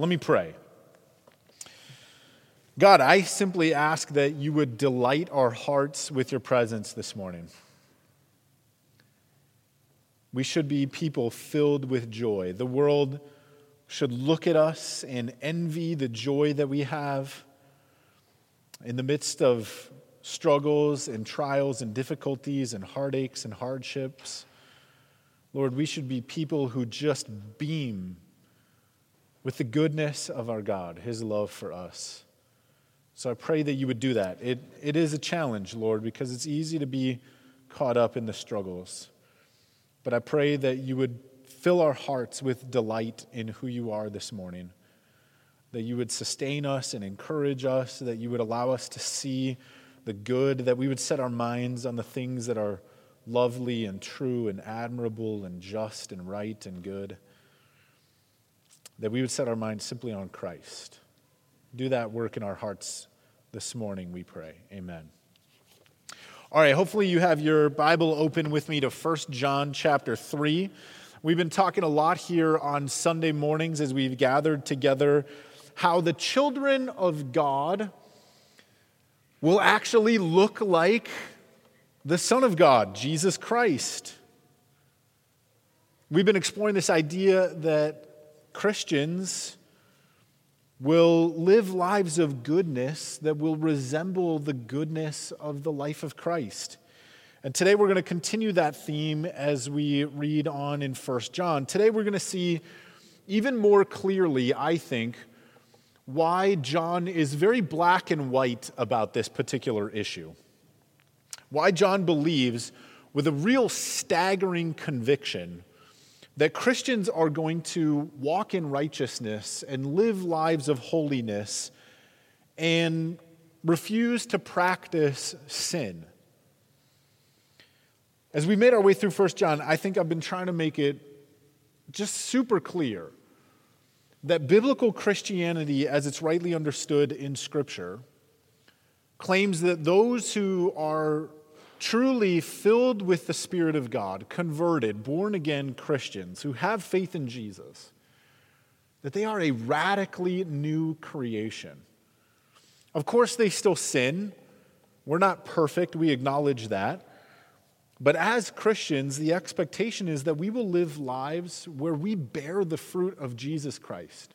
Let me pray. God, I simply ask that you would delight our hearts with your presence this morning. We should be people filled with joy. The world should look at us and envy the joy that we have in the midst of struggles and trials and difficulties and heartaches and hardships. Lord, we should be people who just beam with the goodness of our God, His love for us. So I pray that you would do that. It, it is a challenge, Lord, because it's easy to be caught up in the struggles. But I pray that you would fill our hearts with delight in who you are this morning, that you would sustain us and encourage us, that you would allow us to see the good, that we would set our minds on the things that are lovely and true and admirable and just and right and good that we would set our minds simply on Christ. Do that work in our hearts this morning, we pray. Amen. All right, hopefully you have your Bible open with me to 1 John chapter 3. We've been talking a lot here on Sunday mornings as we've gathered together how the children of God will actually look like the Son of God, Jesus Christ. We've been exploring this idea that Christians will live lives of goodness that will resemble the goodness of the life of Christ. And today we're going to continue that theme as we read on in 1 John. Today we're going to see even more clearly, I think, why John is very black and white about this particular issue. Why John believes with a real staggering conviction that Christians are going to walk in righteousness and live lives of holiness and refuse to practice sin. As we made our way through 1 John, I think I've been trying to make it just super clear that biblical Christianity, as it's rightly understood in Scripture, claims that those who are truly filled with the Spirit of God, converted, born again Christians who have faith in Jesus, that they are a radically new creation. Of course, they still sin. We're not perfect, we acknowledge that. But as Christians, the expectation is that we will live lives where we bear the fruit of Jesus Christ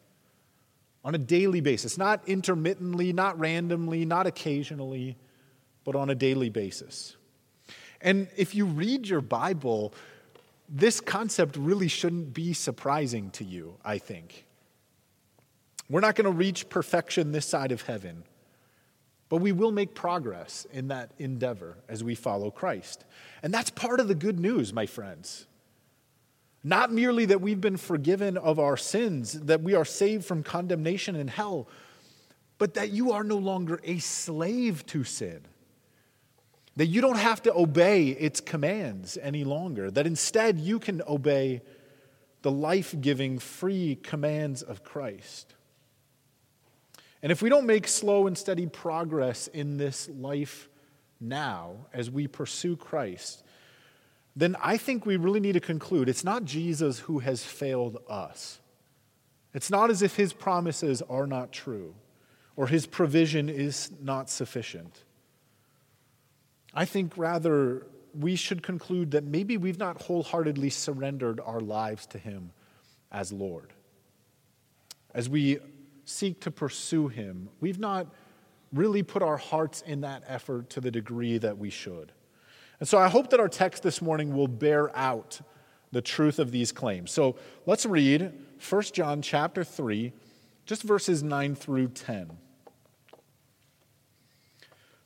on a daily basis, not intermittently, not randomly, not occasionally, but on a daily basis. And if you read your Bible, this concept really shouldn't be surprising to you, I think. We're not going to reach perfection this side of heaven, but we will make progress in that endeavor as we follow Christ. And that's part of the good news, my friends. Not merely that we've been forgiven of our sins, that we are saved from condemnation in hell, but that you are no longer a slave to sin that you don't have to obey its commands any longer, that instead you can obey the life giving, free commands of Christ. And if we don't make slow and steady progress in this life now as we pursue Christ, then I think we really need to conclude it's not Jesus who has failed us. It's not as if his promises are not true or his provision is not sufficient. I think rather we should conclude that maybe we've not wholeheartedly surrendered our lives to Him as Lord. As we seek to pursue Him, we've not really put our hearts in that effort to the degree that we should. And so I hope that our text this morning will bear out the truth of these claims. So let's read 1 John chapter 3, just verses 9 through 10.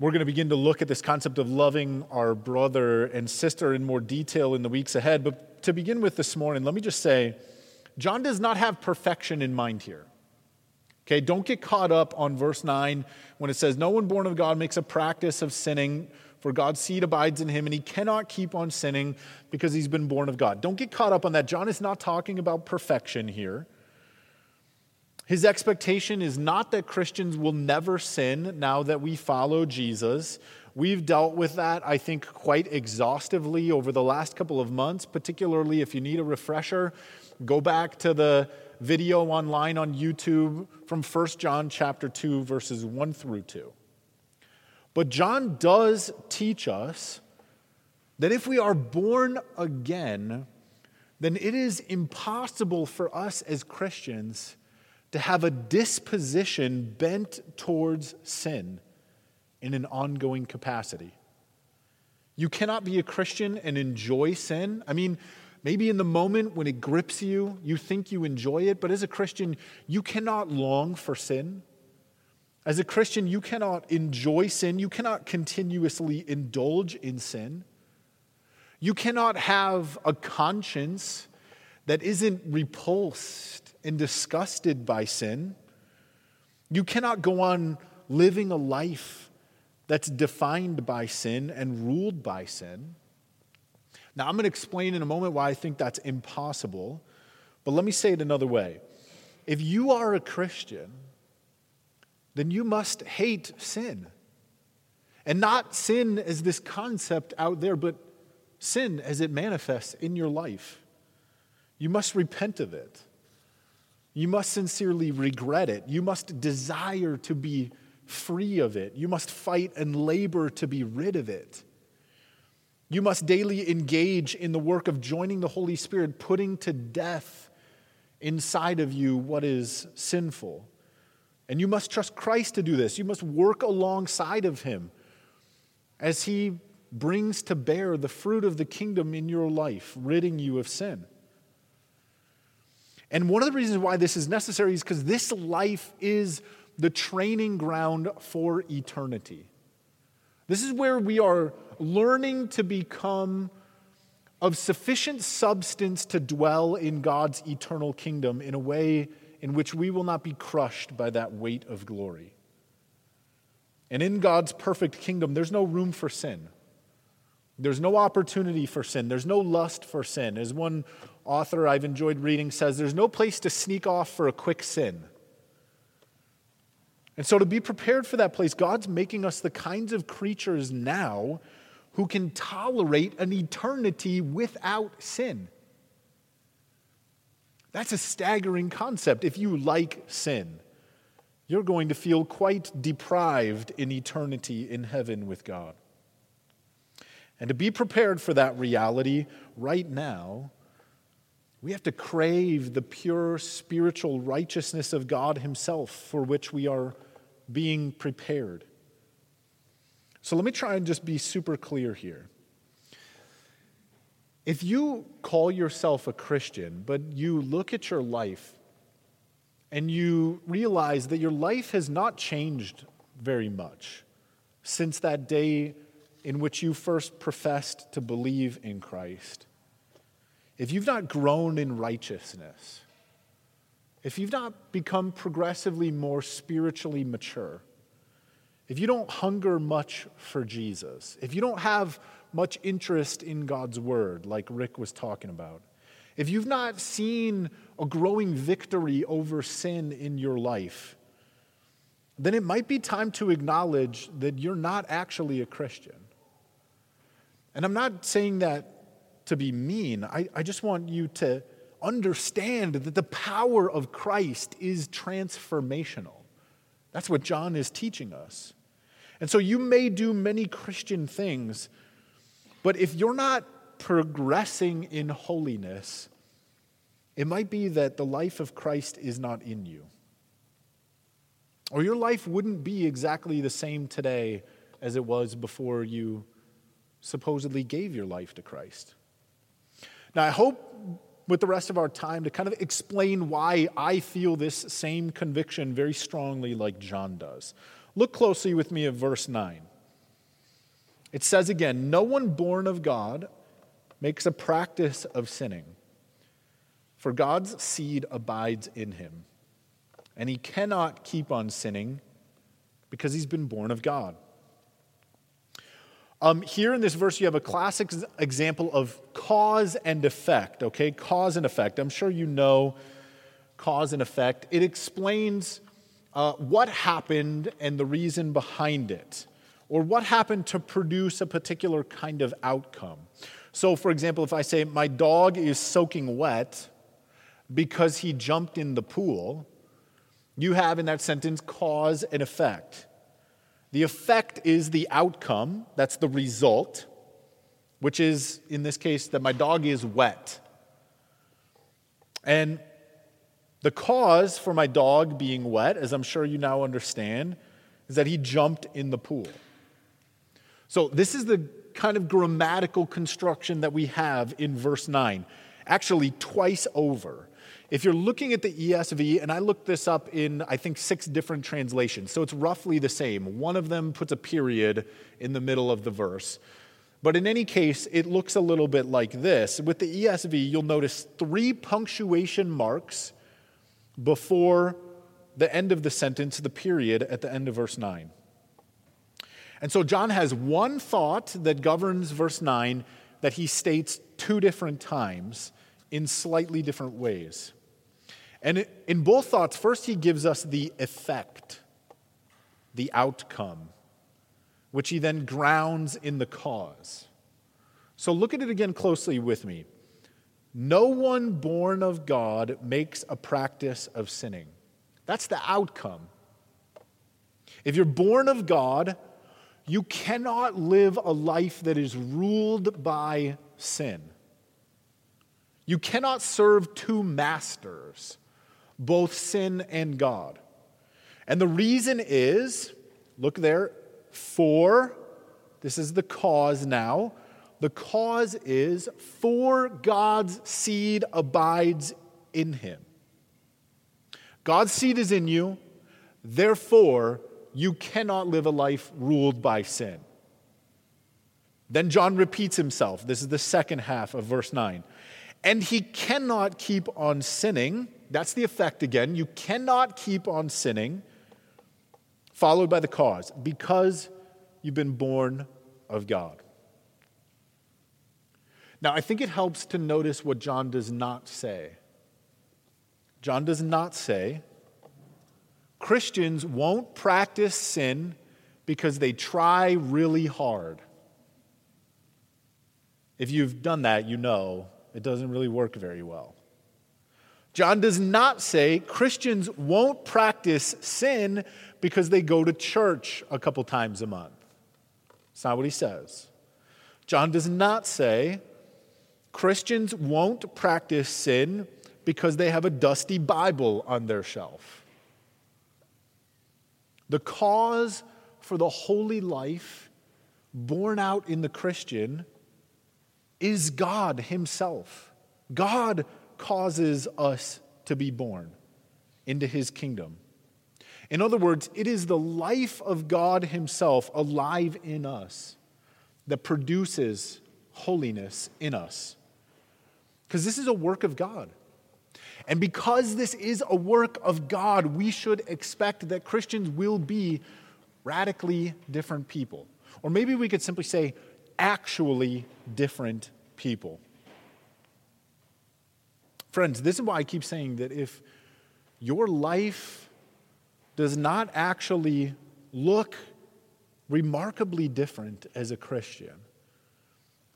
We're going to begin to look at this concept of loving our brother and sister in more detail in the weeks ahead. But to begin with this morning, let me just say John does not have perfection in mind here. Okay, don't get caught up on verse 9 when it says, No one born of God makes a practice of sinning, for God's seed abides in him, and he cannot keep on sinning because he's been born of God. Don't get caught up on that. John is not talking about perfection here. His expectation is not that Christians will never sin now that we follow Jesus. We've dealt with that, I think, quite exhaustively over the last couple of months, particularly if you need a refresher. Go back to the video online on YouTube from 1 John chapter 2 verses 1 through 2. But John does teach us that if we are born again, then it is impossible for us as Christians to have a disposition bent towards sin in an ongoing capacity. You cannot be a Christian and enjoy sin. I mean, Maybe in the moment when it grips you, you think you enjoy it, but as a Christian, you cannot long for sin. As a Christian, you cannot enjoy sin. You cannot continuously indulge in sin. You cannot have a conscience that isn't repulsed and disgusted by sin. You cannot go on living a life that's defined by sin and ruled by sin. Now, I'm going to explain in a moment why I think that's impossible, but let me say it another way. If you are a Christian, then you must hate sin. And not sin as this concept out there, but sin as it manifests in your life. You must repent of it. You must sincerely regret it. You must desire to be free of it. You must fight and labor to be rid of it. You must daily engage in the work of joining the Holy Spirit, putting to death inside of you what is sinful. And you must trust Christ to do this. You must work alongside of Him as He brings to bear the fruit of the kingdom in your life, ridding you of sin. And one of the reasons why this is necessary is because this life is the training ground for eternity. This is where we are learning to become of sufficient substance to dwell in God's eternal kingdom in a way in which we will not be crushed by that weight of glory. And in God's perfect kingdom, there's no room for sin. There's no opportunity for sin. There's no lust for sin. As one author I've enjoyed reading says, there's no place to sneak off for a quick sin. And so, to be prepared for that place, God's making us the kinds of creatures now who can tolerate an eternity without sin. That's a staggering concept. If you like sin, you're going to feel quite deprived in eternity in heaven with God. And to be prepared for that reality right now, we have to crave the pure spiritual righteousness of God Himself for which we are being prepared. So let me try and just be super clear here. If you call yourself a Christian, but you look at your life and you realize that your life has not changed very much since that day in which you first professed to believe in Christ, if you've not grown in righteousness, if you've not become progressively more spiritually mature, if you don't hunger much for Jesus, if you don't have much interest in God's word, like Rick was talking about, if you've not seen a growing victory over sin in your life, then it might be time to acknowledge that you're not actually a Christian. And I'm not saying that to be mean, I, I just want you to understand that the power of Christ is transformational. That's what John is teaching us. And so you may do many Christian things, but if you're not progressing in holiness, it might be that the life of Christ is not in you. Or your life wouldn't be exactly the same today as it was before you supposedly gave your life to Christ. Now, I hope with the rest of our time to kind of explain why I feel this same conviction very strongly, like John does. Look closely with me at verse 9. It says again, No one born of God makes a practice of sinning, for God's seed abides in him, and he cannot keep on sinning because he's been born of God. Um, here in this verse, you have a classic example of cause and effect, okay? Cause and effect. I'm sure you know cause and effect. It explains uh, what happened and the reason behind it, or what happened to produce a particular kind of outcome. So, for example, if I say, My dog is soaking wet because he jumped in the pool, you have in that sentence cause and effect. The effect is the outcome, that's the result, which is, in this case, that my dog is wet. And the cause for my dog being wet, as I'm sure you now understand, is that he jumped in the pool. So, this is the kind of grammatical construction that we have in verse 9, actually, twice over. If you're looking at the ESV, and I looked this up in, I think, six different translations, so it's roughly the same. One of them puts a period in the middle of the verse. But in any case, it looks a little bit like this. With the ESV, you'll notice three punctuation marks before the end of the sentence, the period at the end of verse 9. And so John has one thought that governs verse 9 that he states two different times in slightly different ways. And in both thoughts, first he gives us the effect, the outcome, which he then grounds in the cause. So look at it again closely with me. No one born of God makes a practice of sinning. That's the outcome. If you're born of God, you cannot live a life that is ruled by sin. You cannot serve two masters both sin and God. And the reason is look there, for, this is the cause now. The cause is for God's seed abides in him. God's seed is in you, therefore, you cannot live a life ruled by sin. Then John repeats himself. This is the second half of verse 9. And he cannot keep on sinning that's the effect again. You cannot keep on sinning, followed by the cause, because you've been born of God. Now, I think it helps to notice what John does not say. John does not say Christians won't practice sin because they try really hard. If you've done that, you know it doesn't really work very well. John does not say Christians won't practice sin because they go to church a couple times a month. It's not what he says. John does not say Christians won't practice sin because they have a dusty Bible on their shelf. The cause for the holy life born out in the Christian is God Himself. God causes us to be born into his kingdom. In other words, it is the life of God himself alive in us that produces holiness in us. Because this is a work of God. And because this is a work of God, we should expect that Christians will be radically different people. Or maybe we could simply say, actually different people. Friends, this is why I keep saying that if your life does not actually look remarkably different as a Christian,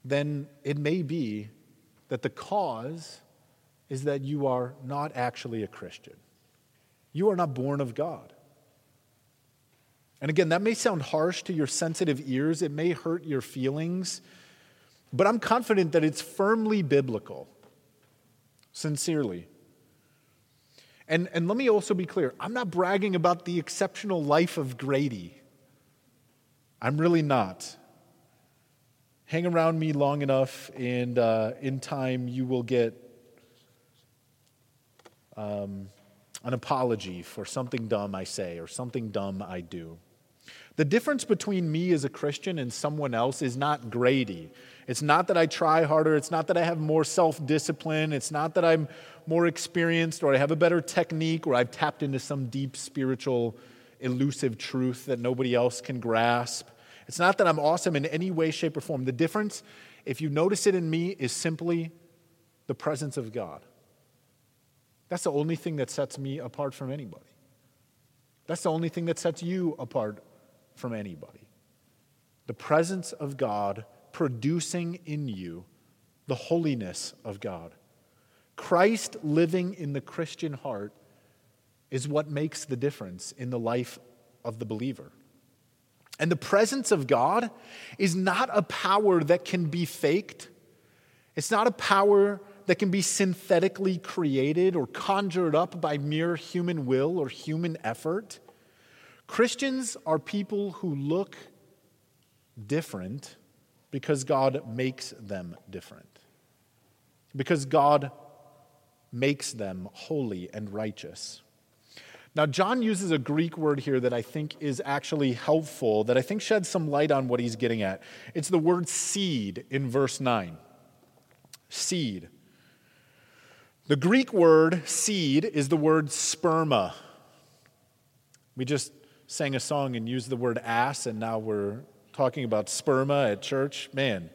then it may be that the cause is that you are not actually a Christian. You are not born of God. And again, that may sound harsh to your sensitive ears, it may hurt your feelings, but I'm confident that it's firmly biblical sincerely. And, and let me also be clear I'm not bragging about the exceptional life of Grady. I'm really not. Hang around me long enough, and uh, in time, you will get um, an apology for something dumb I say or something dumb I do. The difference between me as a Christian and someone else is not grady. It's not that I try harder. It's not that I have more self discipline. It's not that I'm more experienced or I have a better technique or I've tapped into some deep spiritual, elusive truth that nobody else can grasp. It's not that I'm awesome in any way, shape, or form. The difference, if you notice it in me, is simply the presence of God. That's the only thing that sets me apart from anybody. That's the only thing that sets you apart from anybody. The presence of God producing in you the holiness of God. Christ living in the Christian heart is what makes the difference in the life of the believer. And the presence of God is not a power that can be faked. It's not a power that can be synthetically created or conjured up by mere human will or human effort. Christians are people who look different because God makes them different. Because God makes them holy and righteous. Now, John uses a Greek word here that I think is actually helpful, that I think sheds some light on what he's getting at. It's the word seed in verse 9. Seed. The Greek word seed is the word sperma. We just sang a song and used the word ass, and now we're talking about sperma at church, man,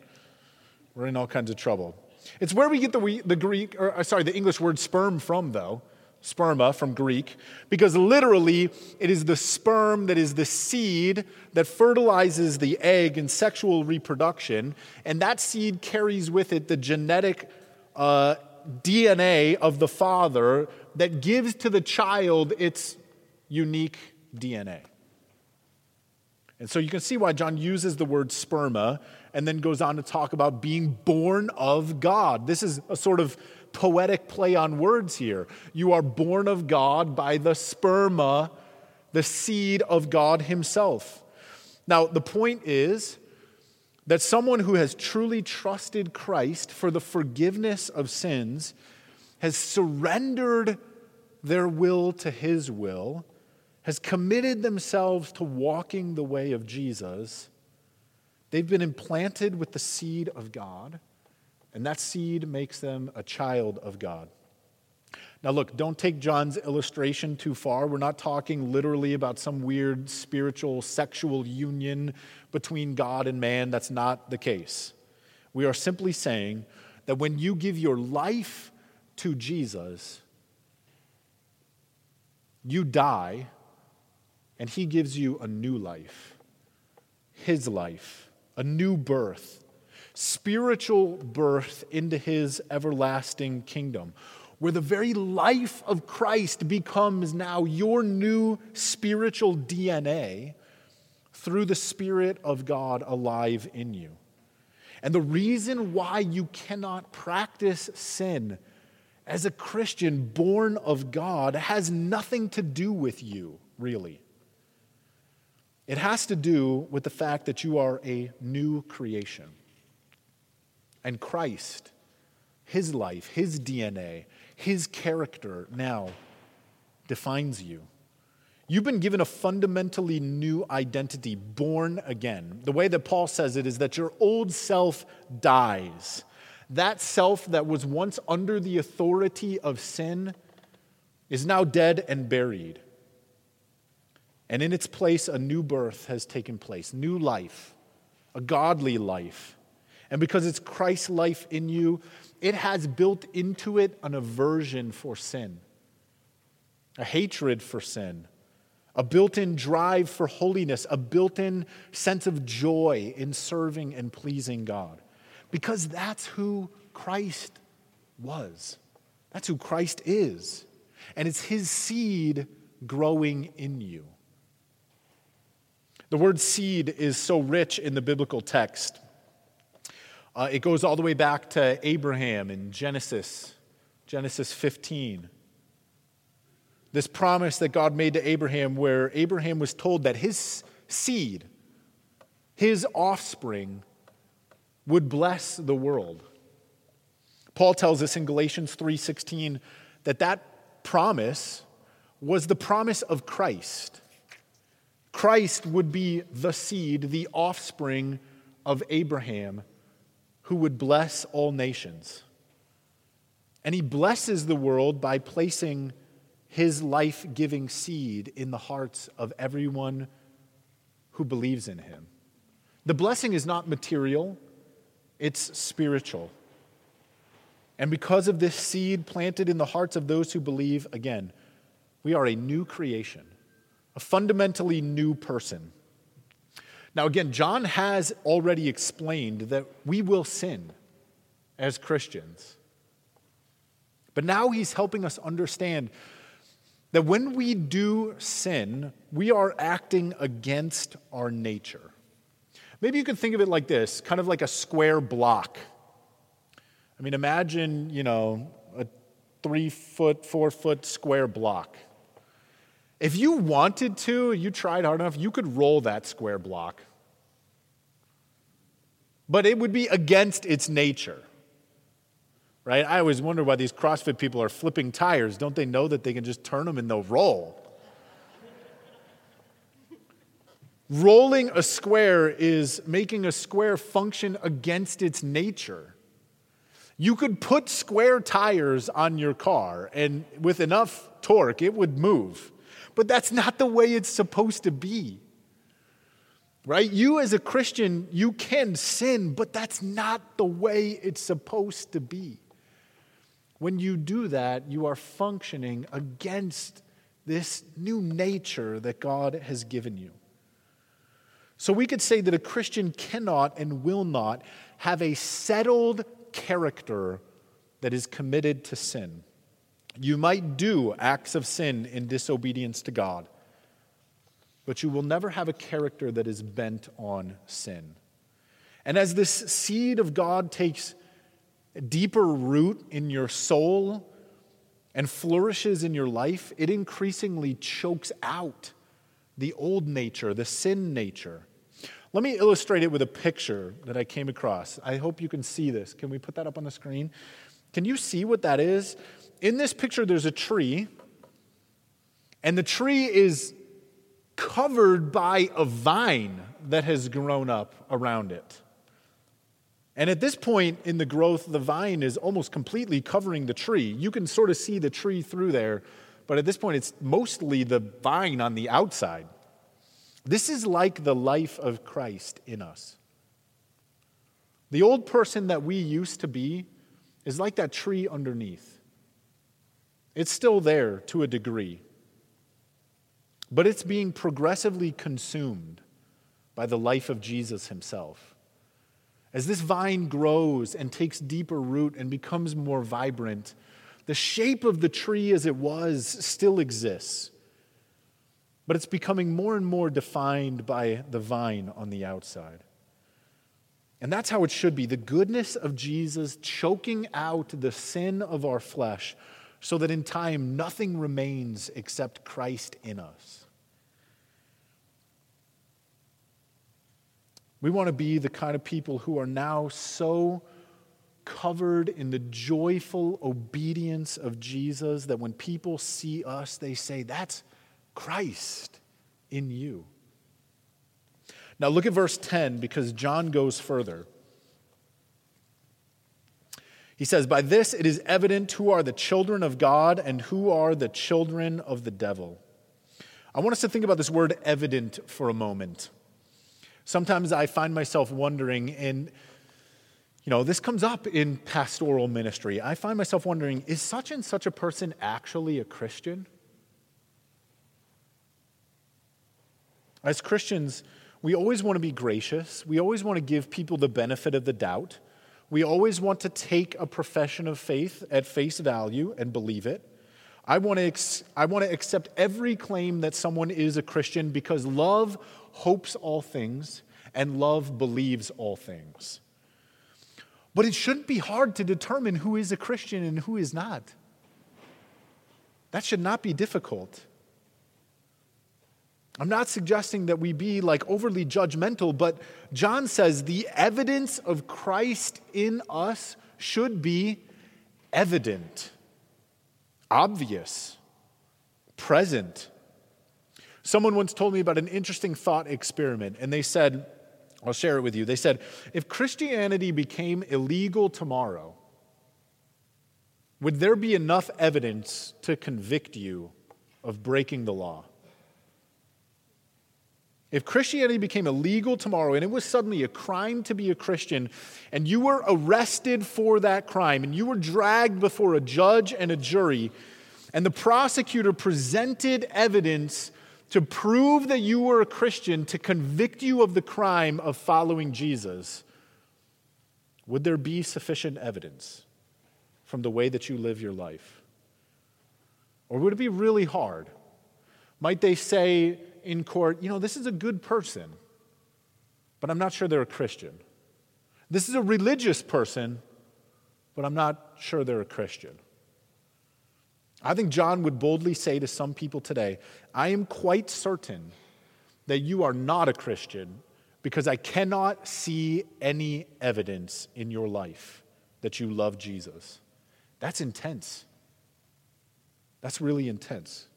we're in all kinds of trouble. It's where we get the, the Greek, or uh, sorry, the English word sperm from, though. Sperma from Greek, because literally it is the sperm that is the seed that fertilizes the egg in sexual reproduction, and that seed carries with it the genetic uh, DNA of the father that gives to the child its unique DNA. And so you can see why John uses the word sperma and then goes on to talk about being born of God. This is a sort of poetic play on words here. You are born of God by the sperma, the seed of God Himself. Now, the point is that someone who has truly trusted Christ for the forgiveness of sins has surrendered their will to His will has committed themselves to walking the way of Jesus, they've been implanted with the seed of God, and that seed makes them a child of God. Now, look, don't take John's illustration too far. We're not talking literally about some weird spiritual sexual union between God and man. That's not the case. We are simply saying that when you give your life to Jesus, you die and He gives you a new life, His life, a new birth, spiritual birth into His everlasting kingdom, where the very life of Christ becomes now your new spiritual DNA through the Spirit of God alive in you. And the reason why you cannot practice sin as a Christian born of God has nothing to do with you, really. It has to do with the fact that you are a new creation. And Christ, His life, His DNA, His character now defines you. You've been given a fundamentally new identity, born again. The way that Paul says it is that your old self dies. That self that was once under the authority of sin is now dead and buried. And in its place, a new birth has taken place, new life, a godly life. And because it's Christ's life in you, it has built into it an aversion for sin, a hatred for sin, a built in drive for holiness, a built in sense of joy in serving and pleasing God. Because that's who Christ was, that's who Christ is. And it's his seed growing in you. The word seed is so rich in the biblical text. Uh, it goes all the way back to Abraham in Genesis, Genesis 15. This promise that God made to Abraham, where Abraham was told that his seed, his offspring, would bless the world. Paul tells us in Galatians 3:16 that that promise was the promise of Christ. Christ would be the seed, the offspring of Abraham, who would bless all nations. And he blesses the world by placing his life giving seed in the hearts of everyone who believes in him. The blessing is not material, it's spiritual. And because of this seed planted in the hearts of those who believe, again, we are a new creation, a fundamentally new person. Now, again, John has already explained that we will sin as Christians. But now he's helping us understand that when we do sin, we are acting against our nature. Maybe you can think of it like this kind of like a square block. I mean, imagine, you know, a three foot, four foot square block. If you wanted to, you tried hard enough, you could roll that square block. But it would be against its nature. Right? I always wonder why these CrossFit people are flipping tires. Don't they know that they can just turn them and they'll roll? Rolling a square is making a square function against its nature. You could put square tires on your car, and with enough torque, it would move. But that's not the way it's supposed to be. Right? You, as a Christian, you can sin, but that's not the way it's supposed to be. When you do that, you are functioning against this new nature that God has given you. So we could say that a Christian cannot and will not have a settled character that is committed to sin. You might do acts of sin in disobedience to God, but you will never have a character that is bent on sin. And as this seed of God takes deeper root in your soul and flourishes in your life, it increasingly chokes out the old nature, the sin nature. Let me illustrate it with a picture that I came across. I hope you can see this. Can we put that up on the screen? Can you see what that is? In this picture, there's a tree, and the tree is covered by a vine that has grown up around it. And at this point in the growth, the vine is almost completely covering the tree. You can sort of see the tree through there, but at this point, it's mostly the vine on the outside. This is like the life of Christ in us. The old person that we used to be is like that tree underneath. It's still there to a degree, but it's being progressively consumed by the life of Jesus himself. As this vine grows and takes deeper root and becomes more vibrant, the shape of the tree as it was still exists but it's becoming more and more defined by the vine on the outside. And that's how it should be the goodness of Jesus choking out the sin of our flesh so that in time nothing remains except Christ in us. We want to be the kind of people who are now so covered in the joyful obedience of Jesus that when people see us, they say, That's Christ in you. Now look at verse 10 because John goes further. He says, By this it is evident who are the children of God and who are the children of the devil. I want us to think about this word evident for a moment. Sometimes I find myself wondering, and you know, this comes up in pastoral ministry. I find myself wondering, is such and such a person actually a Christian? As Christians, we always want to be gracious. We always want to give people the benefit of the doubt. We always want to take a profession of faith at face value and believe it. I want to, ex- I want to accept every claim that someone is a Christian because love hopes all things and love believes all things. But it shouldn't be hard to determine who is a Christian and who is not. That should not be difficult. I'm not suggesting that we be like overly judgmental, but John says the evidence of Christ in us should be evident, obvious, present. Someone once told me about an interesting thought experiment, and they said, I'll share it with you. They said, if Christianity became illegal tomorrow, would there be enough evidence to convict you of breaking the law? If Christianity became illegal tomorrow and it was suddenly a crime to be a Christian, and you were arrested for that crime, and you were dragged before a judge and a jury, and the prosecutor presented evidence to prove that you were a Christian to convict you of the crime of following Jesus, would there be sufficient evidence from the way that you live your life? Or would it be really hard? Might they say in court, you know, this is a good person, but I'm not sure they're a Christian. This is a religious person, but I'm not sure they're a Christian. I think John would boldly say to some people today, I am quite certain that you are not a Christian because I cannot see any evidence in your life that you love Jesus. That's intense. That's really intense.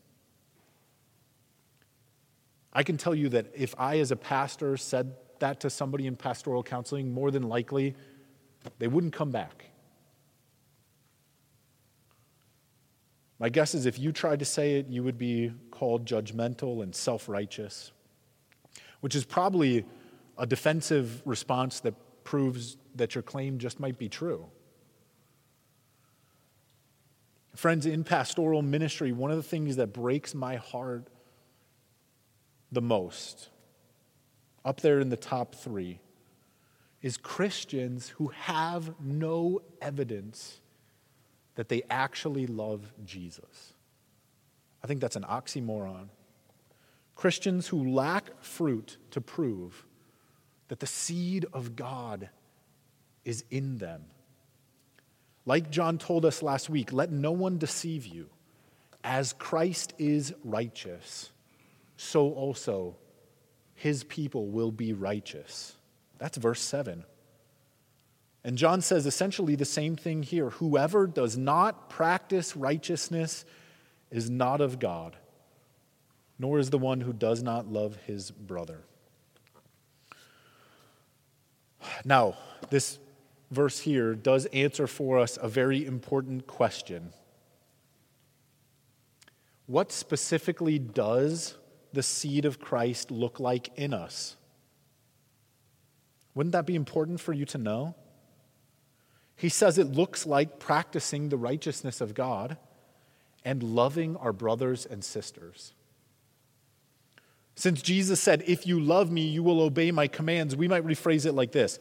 I can tell you that if I, as a pastor, said that to somebody in pastoral counseling, more than likely they wouldn't come back. My guess is if you tried to say it, you would be called judgmental and self righteous, which is probably a defensive response that proves that your claim just might be true. Friends, in pastoral ministry, one of the things that breaks my heart the most, up there in the top three, is Christians who have no evidence that they actually love Jesus. I think that's an oxymoron. Christians who lack fruit to prove that the seed of God is in them. Like John told us last week, let no one deceive you. As Christ is righteous, so also his people will be righteous. That's verse 7. And John says essentially the same thing here. Whoever does not practice righteousness is not of God, nor is the one who does not love his brother. Now, this verse here does answer for us a very important question. What specifically does the seed of Christ look like in us? Wouldn't that be important for you to know? He says it looks like practicing the righteousness of God and loving our brothers and sisters. Since Jesus said, If you love me, you will obey my commands, we might rephrase it like this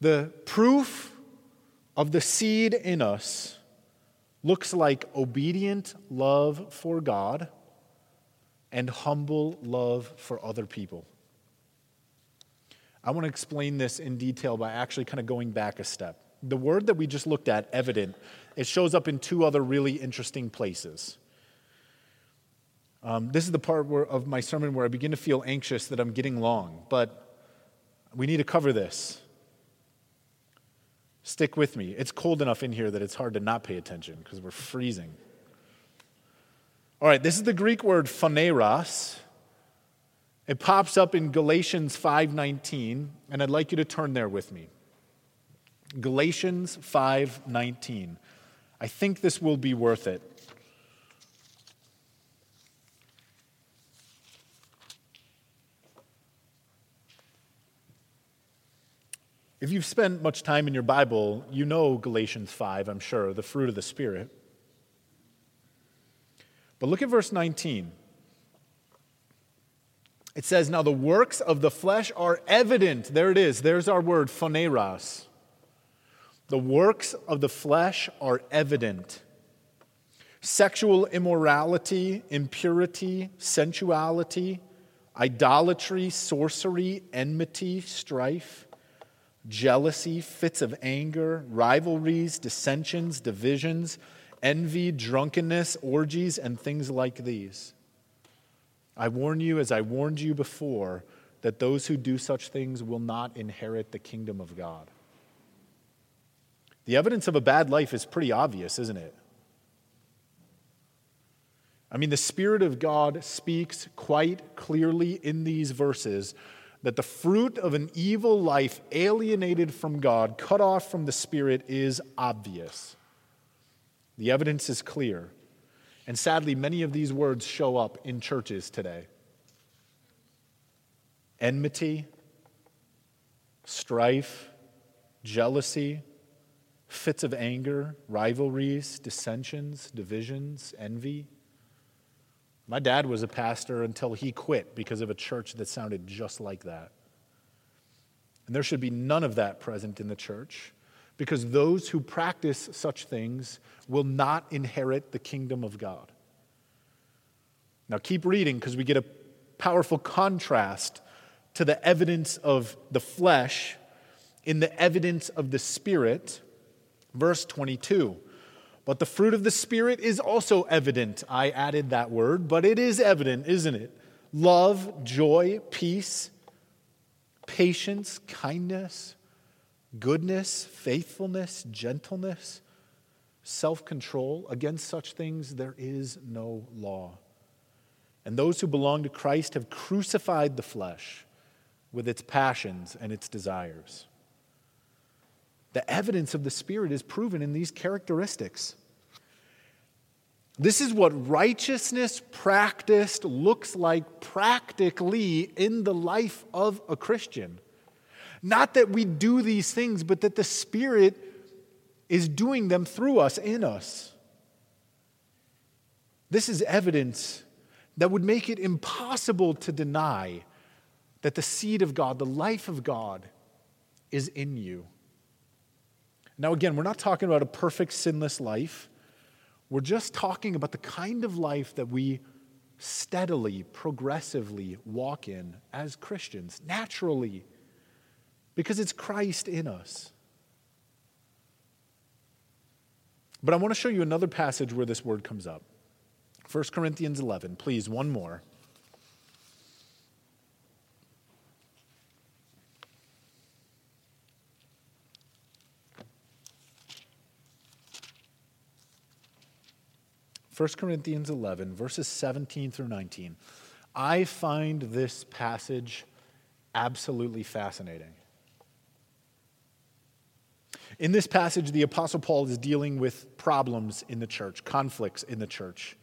The proof of the seed in us looks like obedient love for God and humble love for other people. I want to explain this in detail by actually kind of going back a step. The word that we just looked at, evident, it shows up in two other really interesting places. Um, this is the part where, of my sermon where I begin to feel anxious that I'm getting long, but we need to cover this. Stick with me. It's cold enough in here that it's hard to not pay attention because we're freezing. All right, this is the Greek word phaneros. It pops up in Galatians 5:19, and I'd like you to turn there with me. Galatians 5:19. I think this will be worth it. If you've spent much time in your Bible, you know Galatians 5, I'm sure, the fruit of the Spirit. But look at verse 19. It says, Now the works of the flesh are evident. There it is. There's our word, phaneros. The works of the flesh are evident sexual immorality, impurity, sensuality, idolatry, sorcery, enmity, strife, jealousy, fits of anger, rivalries, dissensions, divisions envy, drunkenness, orgies, and things like these. I warn you, as I warned you before, that those who do such things will not inherit the kingdom of God. The evidence of a bad life is pretty obvious, isn't it? I mean, the Spirit of God speaks quite clearly in these verses that the fruit of an evil life alienated from God, cut off from the Spirit, is obvious. The evidence is clear. And sadly, many of these words show up in churches today enmity, strife, jealousy, fits of anger, rivalries, dissensions, divisions, envy. My dad was a pastor until he quit because of a church that sounded just like that. And there should be none of that present in the church because those who practice such things will not inherit the kingdom of God. Now, keep reading because we get a powerful contrast to the evidence of the flesh in the evidence of the Spirit. Verse 22. But the fruit of the Spirit is also evident. I added that word, but it is evident, isn't it? Love, joy, peace, patience, kindness, goodness, faithfulness, gentleness, self control. Against such things there is no law. And those who belong to Christ have crucified the flesh with its passions and its desires. The evidence of the Spirit is proven in these characteristics. This is what righteousness practiced looks like practically in the life of a Christian. Not that we do these things, but that the Spirit is doing them through us, in us. This is evidence that would make it impossible to deny that the seed of God, the life of God, is in you. Now, again, we're not talking about a perfect, sinless life. We're just talking about the kind of life that we steadily, progressively walk in as Christians, naturally, because it's Christ in us. But I want to show you another passage where this word comes up. 1 Corinthians 11, please, one more. 1 Corinthians 11, verses 17 through 19. I find this passage absolutely fascinating. In this passage, the Apostle Paul is dealing with problems in the church, conflicts in the church.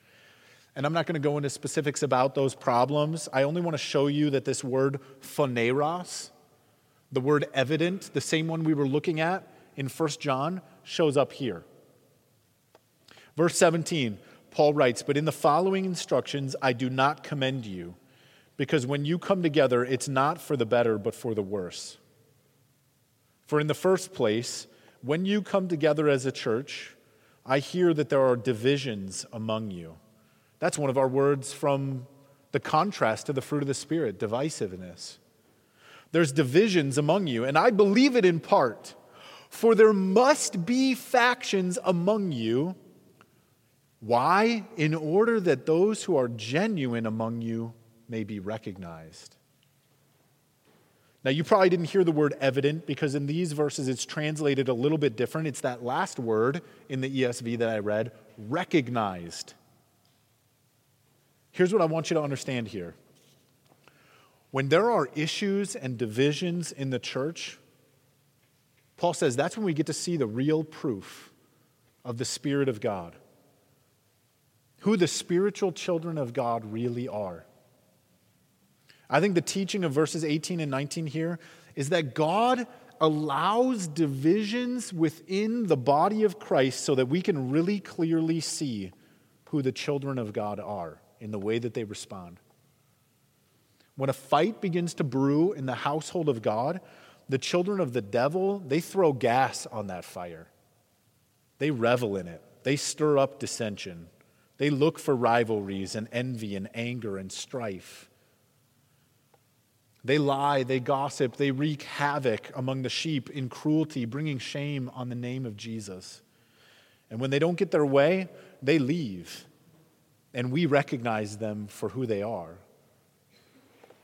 And I'm not going to go into specifics about those problems. I only want to show you that this word phaneros, the word evident, the same one we were looking at in 1 John, shows up here. Verse 17 Paul writes, But in the following instructions, I do not commend you, because when you come together, it's not for the better, but for the worse. For in the first place, when you come together as a church, I hear that there are divisions among you. That's one of our words from the contrast to the fruit of the Spirit divisiveness. There's divisions among you, and I believe it in part. For there must be factions among you why? In order that those who are genuine among you may be recognized. Now, you probably didn't hear the word evident because in these verses it's translated a little bit different. It's that last word in the ESV that I read recognized. Here's what I want you to understand here. When there are issues and divisions in the church, Paul says that's when we get to see the real proof of the Spirit of God who the spiritual children of God really are. I think the teaching of verses 18 and 19 here is that God allows divisions within the body of Christ so that we can really clearly see who the children of God are in the way that they respond. When a fight begins to brew in the household of God, the children of the devil, they throw gas on that fire. They revel in it. They stir up dissension. They look for rivalries and envy and anger and strife. They lie, they gossip, they wreak havoc among the sheep in cruelty, bringing shame on the name of Jesus. And when they don't get their way, they leave. And we recognize them for who they are.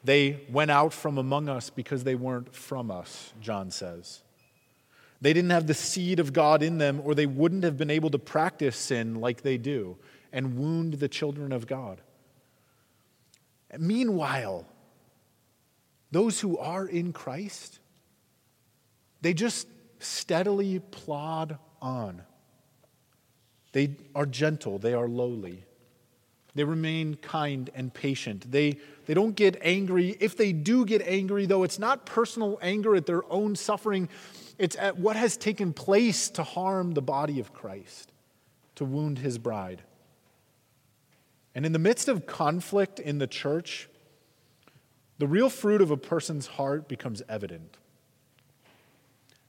They went out from among us because they weren't from us, John says. They didn't have the seed of God in them, or they wouldn't have been able to practice sin like they do. and wound the children of God. Meanwhile, those who are in Christ, they just steadily plod on. They are gentle, they are lowly. They remain kind and patient. They, they don't get angry. If they do get angry, though, it's not personal anger at their own suffering, it's at what has taken place to harm the body of Christ, to wound his bride. And in the midst of conflict in the church, the real fruit of a person's heart becomes evident.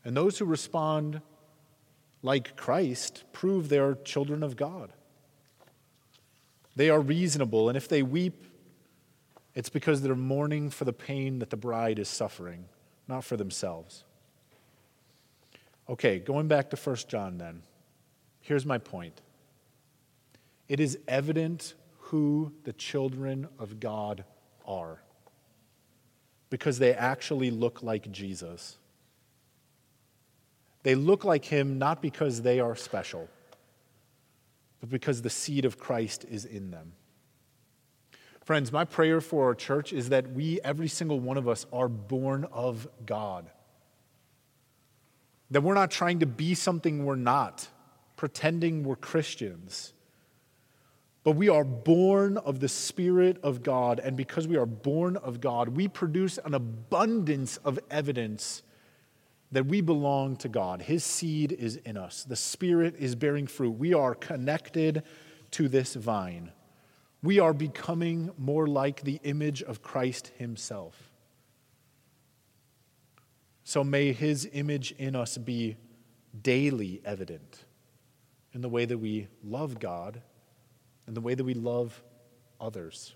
And those who respond like Christ prove they are children of God. They are reasonable, and if they weep, it's because they're mourning for the pain that the bride is suffering, not for themselves. Okay, going back to 1 John then. Here's my point. It is evident who the children of God are because they actually look like Jesus. They look like him not because they are special, but because the seed of Christ is in them. Friends, my prayer for our church is that we, every single one of us, are born of God. That we're not trying to be something we're not, pretending we're Christians. But we are born of the Spirit of God, and because we are born of God, we produce an abundance of evidence that we belong to God. His seed is in us, the Spirit is bearing fruit. We are connected to this vine. We are becoming more like the image of Christ Himself. So may His image in us be daily evident in the way that we love God and the way that we love others.